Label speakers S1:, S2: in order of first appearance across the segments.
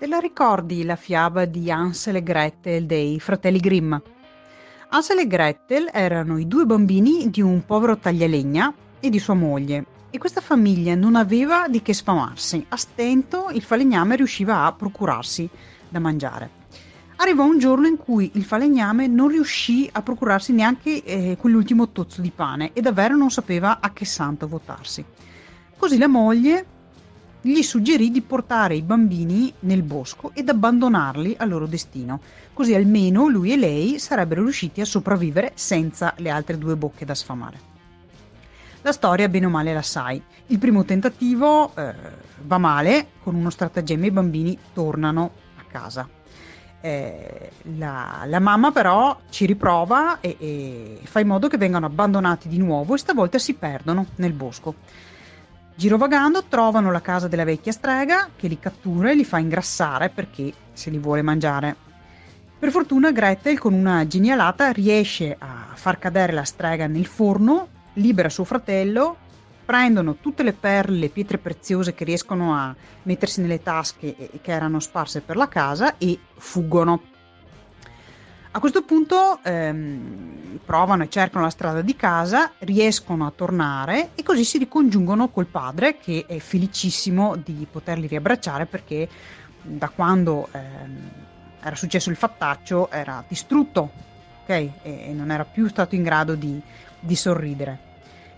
S1: Te la ricordi la fiaba di Hansel e Gretel dei fratelli Grimm? Hansel e Gretel erano i due bambini di un povero taglialegna e di sua moglie e questa famiglia non aveva di che sfamarsi. A stento il falegname riusciva a procurarsi da mangiare. Arrivò un giorno in cui il falegname non riuscì a procurarsi neanche eh, quell'ultimo tozzo di pane e davvero non sapeva a che santo votarsi. Così la moglie gli suggerì di portare i bambini nel bosco ed abbandonarli al loro destino, così almeno lui e lei sarebbero riusciti a sopravvivere senza le altre due bocche da sfamare. La storia bene o male la sai. Il primo tentativo eh, va male, con uno stratagemma i bambini tornano a casa. Eh, la, la, mamma però ci riprova e, e fa in modo che vengano abbandonati di nuovo e stavolta si perdono nel bosco. Girovagando trovano la casa della vecchia strega che li cattura e li fa ingrassare perché se li vuole mangiare. Per fortuna Gretel con una genialata riesce a far cadere la strega nel forno, libera suo fratello, prendono tutte le perle, le pietre preziose che riescono a mettersi nelle tasche e che erano sparse per la casa e fuggono. A questo punto ehm, provano e cercano la strada di casa, riescono a tornare e così si ricongiungono col padre che è felicissimo di poterli riabbracciare perché da quando ehm, era successo il fattaccio era distrutto okay? e, e, non era più stato in grado di, di sorridere.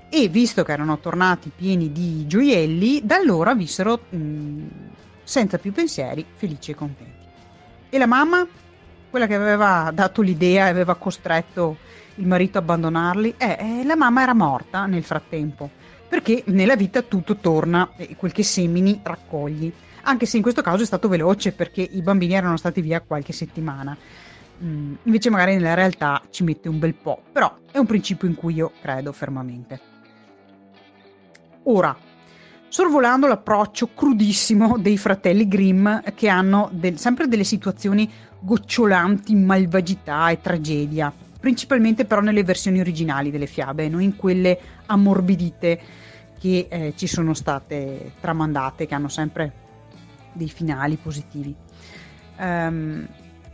S1: E visto che erano tornati pieni di gioielli, da allora vissero mh, senza più pensieri, felici e contenti. E la mamma? Quella che aveva dato l'idea e aveva costretto il marito a abbandonarli, eh, eh, la mamma era morta nel frattempo, perché nella vita tutto torna e quel che semini raccogli, anche se in questo caso è stato veloce perché i bambini erano stati via qualche settimana. Mm, invece magari nella realtà ci mette un bel po', però è un principio in cui io credo fermamente. Ora, sorvolando l'approccio crudissimo dei fratelli Grimm che hanno del, sempre delle situazioni gocciolanti malvagità e tragedia, principalmente però nelle versioni originali delle fiabe, non in quelle ammorbidite che eh, ci sono state tramandate, che hanno sempre dei finali positivi. Um,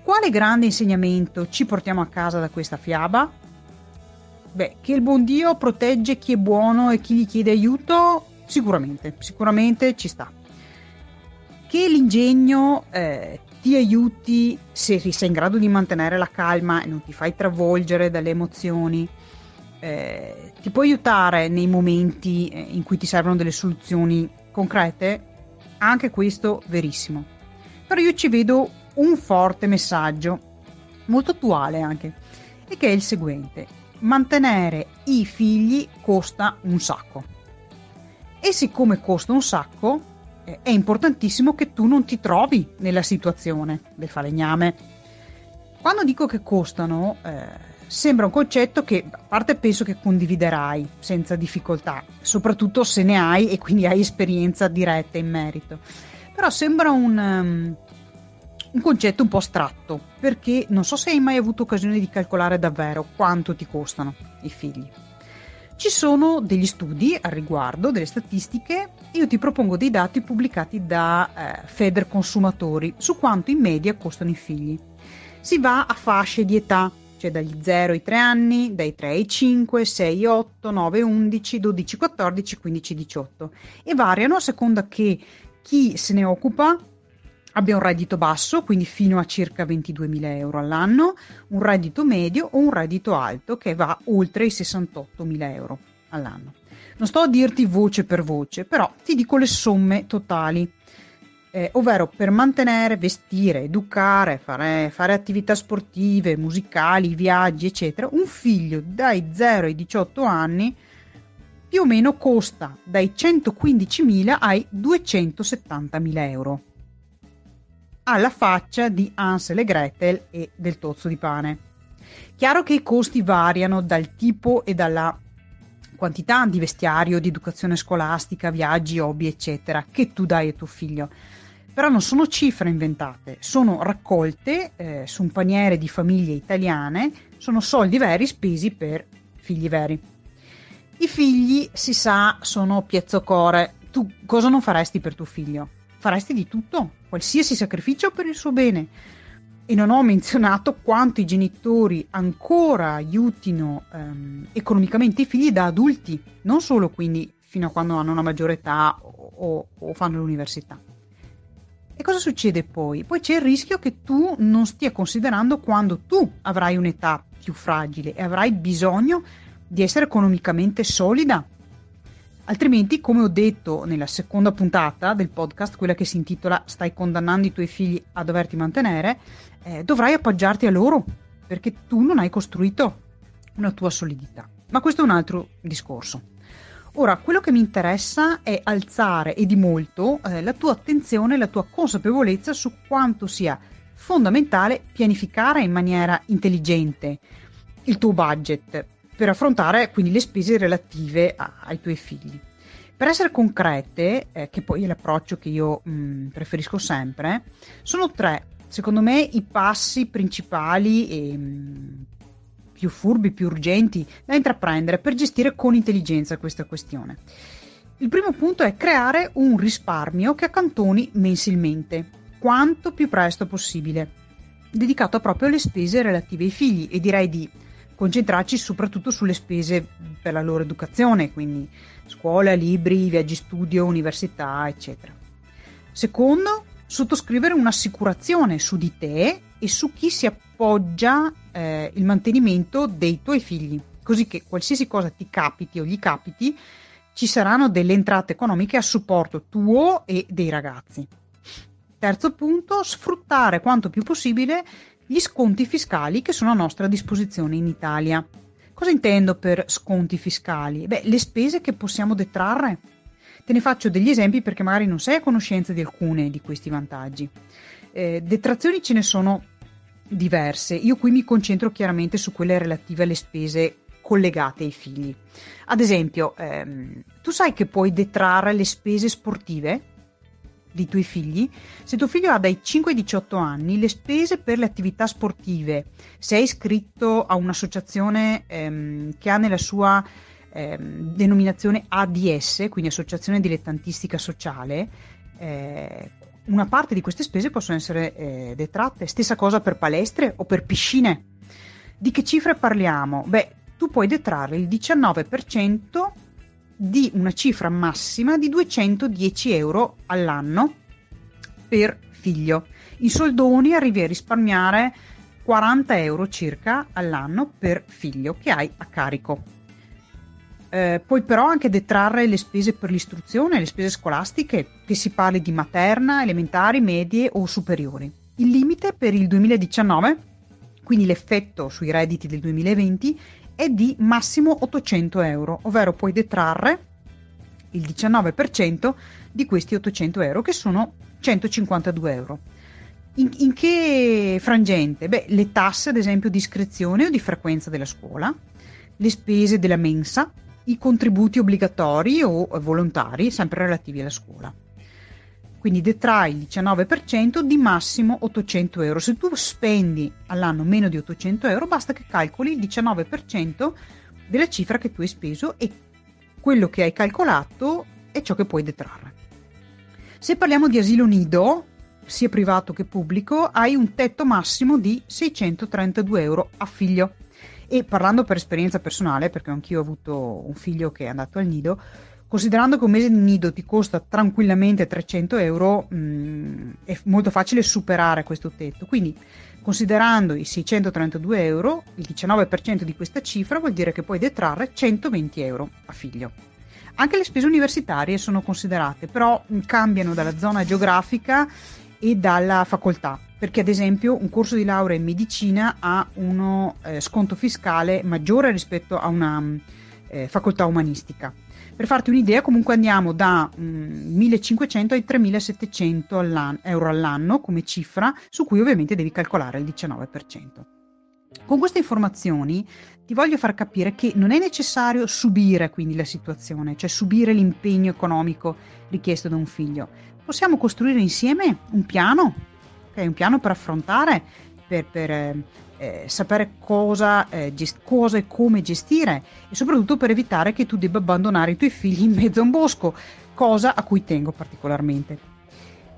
S1: quale grande insegnamento ci portiamo a casa da questa fiaba? Beh, che il buon Dio protegge chi è buono e chi gli chiede aiuto, sicuramente, sicuramente ci sta. Che l'ingegno eh, ti aiuti se sei in grado di mantenere la calma e non ti fai travolgere dalle emozioni. Eh, ti può aiutare nei momenti eh, in cui ti servono delle soluzioni concrete? Anche questo verissimo. Però io ci vedo un forte messaggio, molto attuale anche, e che è il seguente. Mantenere i figli costa un sacco. E siccome costa un sacco, eh, è importantissimo che tu non ti trovi nella situazione del falegname. Quando dico che costano, eh, sembra un concetto che a parte penso che condividerai senza difficoltà, soprattutto se ne hai e quindi hai esperienza diretta in merito. Però sembra un, um, un concetto un po' astratto, perché non so se hai mai avuto occasione di calcolare davvero quanto ti costano i figli. Ci sono degli studi al riguardo, delle statistiche, io ti propongo dei dati pubblicati da eh, Feder Consumatori su quanto in media costano i figli. Si va a fasce di età, cioè dagli 0 ai 3 anni, dai 3 ai 5, 6, 8, 9, 11, 12, 14, 15, 18 e variano a seconda che chi se ne occupa abbia un reddito basso, quindi fino a circa 22.000 euro all'anno, un reddito medio o un reddito alto che va oltre i 68.000 euro all'anno. Non sto a dirti voce per voce, però ti dico le somme totali, eh, ovvero per mantenere, vestire, educare, fare, fare attività sportive, musicali, viaggi, eccetera, un figlio dai 0 ai 18 anni più o meno costa dai 115.000 ai 270.000 euro alla faccia di Hansel e Gretel e del tozzo di pane. Chiaro che i costi variano dal tipo e dalla quantità di vestiario, di educazione scolastica, viaggi, hobby, eccetera, che tu dai a tuo figlio. Però non sono cifre inventate, sono raccolte eh, su un paniere di famiglie italiane, sono soldi veri spesi per figli veri. I figli, si sa, sono piezzocore. Tu cosa non faresti per tuo figlio? faresti di tutto, qualsiasi sacrificio per il suo bene. E non ho menzionato quanto i genitori ancora aiutino ehm, economicamente i figli da adulti, non solo quindi fino a quando hanno una maggiore età o, o fanno l'università. E cosa succede poi? Poi c'è il rischio che tu non stia considerando quando tu avrai un'età più fragile e avrai bisogno di essere economicamente solida. Altrimenti, come ho detto nella seconda puntata del podcast, quella che si intitola Stai condannando i tuoi figli a doverti mantenere, eh, dovrai appoggiarti a loro perché tu non hai costruito una tua solidità. Ma questo è un altro discorso. Ora, quello che mi interessa è alzare e di molto eh, la tua attenzione e la tua consapevolezza su quanto sia fondamentale pianificare in maniera intelligente il tuo budget per affrontare quindi le spese relative a, ai tuoi figli. Per essere concrete, eh, che poi è l'approccio che io mh, mm, preferisco sempre, sono tre, secondo me, i passi principali e mh, mm, più furbi, più urgenti da intraprendere per gestire con intelligenza questa questione. Il primo punto è creare un risparmio che accantoni mensilmente, quanto più presto possibile, dedicato proprio alle spese relative ai figli e direi di concentrarci soprattutto sulle spese per la loro educazione, quindi scuola, libri, viaggi studio, università, eccetera. Secondo, sottoscrivere un'assicurazione su di te e su chi si appoggia eh, il mantenimento dei tuoi figli, così che qualsiasi cosa ti capiti o gli capiti, ci saranno delle entrate economiche a supporto tuo e dei ragazzi. Terzo punto, sfruttare quanto più possibile gli sconti fiscali che sono a nostra disposizione in Italia. Cosa intendo per sconti fiscali? Beh, le spese che possiamo detrarre. Te ne faccio degli esempi perché magari non sei a conoscenza di alcune di questi vantaggi. Eh, detrazioni ce ne sono diverse. Io qui mi concentro chiaramente su quelle relative alle spese collegate ai figli. Ad esempio, ehm, tu sai che puoi detrarre le spese sportive dei tuoi figli? Se tuo figlio ha dai 5 ai 18 anni, le spese per le attività sportive, se è iscritto a un'associazione ehm, che ha nella sua ehm, denominazione ADS, quindi Associazione Dilettantistica Sociale, eh, una parte di queste spese possono essere eh, detratte. Stessa cosa per palestre o per piscine. Di che cifre parliamo? Beh, tu puoi detrarre il 19% di una cifra massima di 210 euro all'anno per figlio. In soldoni arrivi a risparmiare 40 euro circa all'anno per figlio che hai a carico. Eh, puoi però anche detrarre le spese per l'istruzione, le spese scolastiche, che si parli di materna, elementari, medie o superiori. Il limite per il 2019, quindi l'effetto sui redditi del 2020, è di massimo 800 euro, ovvero puoi detrarre il 19% di questi 800 euro, che sono 152 euro. In, in, che frangente? Beh, le tasse, ad esempio, di iscrizione o di frequenza della scuola, le spese della mensa, i contributi obbligatori o volontari, sempre relativi alla scuola. Quindi detrai il 19% di massimo 800 euro. Se tu spendi all'anno meno di 800 euro, basta che calcoli il 19% della cifra che tu hai speso e quello che hai calcolato è ciò che puoi detrarre. Se parliamo di asilo nido, sia privato che pubblico, hai un tetto massimo di 632 euro a figlio. E parlando per esperienza personale, perché anch'io ho avuto un figlio che è andato al nido, Considerando che un mese di nido ti costa tranquillamente 300 euro, mh, mm, è molto facile superare questo tetto. Quindi, considerando i 632 euro, il 19% di questa cifra vuol dire che puoi detrarre 120 euro a figlio. Anche le spese universitarie sono considerate, però mm, cambiano dalla zona geografica e dalla facoltà, perché ad esempio un corso di laurea in medicina ha uno eh, sconto fiscale maggiore rispetto a una mm, eh, facoltà umanistica per farti un'idea, comunque andiamo da mm, 1500 ai 3700 all'anno, euro all'anno come cifra, su cui ovviamente devi calcolare il 19%. Con queste informazioni ti voglio far capire che non è necessario subire quindi la situazione, cioè subire l'impegno economico richiesto da un figlio. Possiamo costruire insieme un piano, okay? un piano per affrontare, per, per eh, eh, sapere cosa, eh, gest- cosa e come gestire e soprattutto per evitare che tu debba abbandonare i tuoi figli in mezzo a un bosco, cosa a cui tengo particolarmente.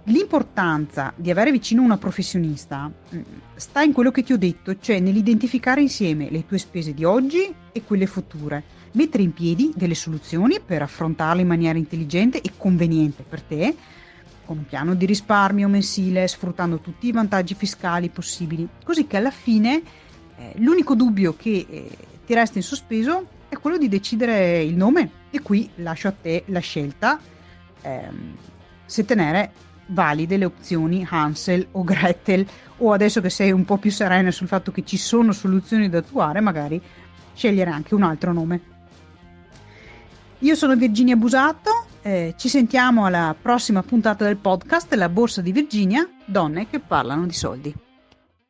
S1: L'importanza di avere vicino una professionista mm, sta in quello che ti ho detto, cioè nell'identificare insieme le tue spese di oggi e quelle future, mettere in piedi delle soluzioni per affrontarle in maniera intelligente e conveniente per te, con un piano di risparmio mensile, sfruttando tutti i vantaggi fiscali possibili, così che alla fine eh, l'unico dubbio che eh, ti resta in sospeso è quello di decidere il nome e qui lascio a te la scelta ehm, se tenere valide le opzioni Hansel o Gretel o adesso che sei un po' più serena sul fatto che ci sono soluzioni da attuare magari scegliere anche un altro nome. Io sono Virginia Busato, eh, ci sentiamo alla prossima puntata del podcast La Borsa di Virginia, donne che parlano di soldi.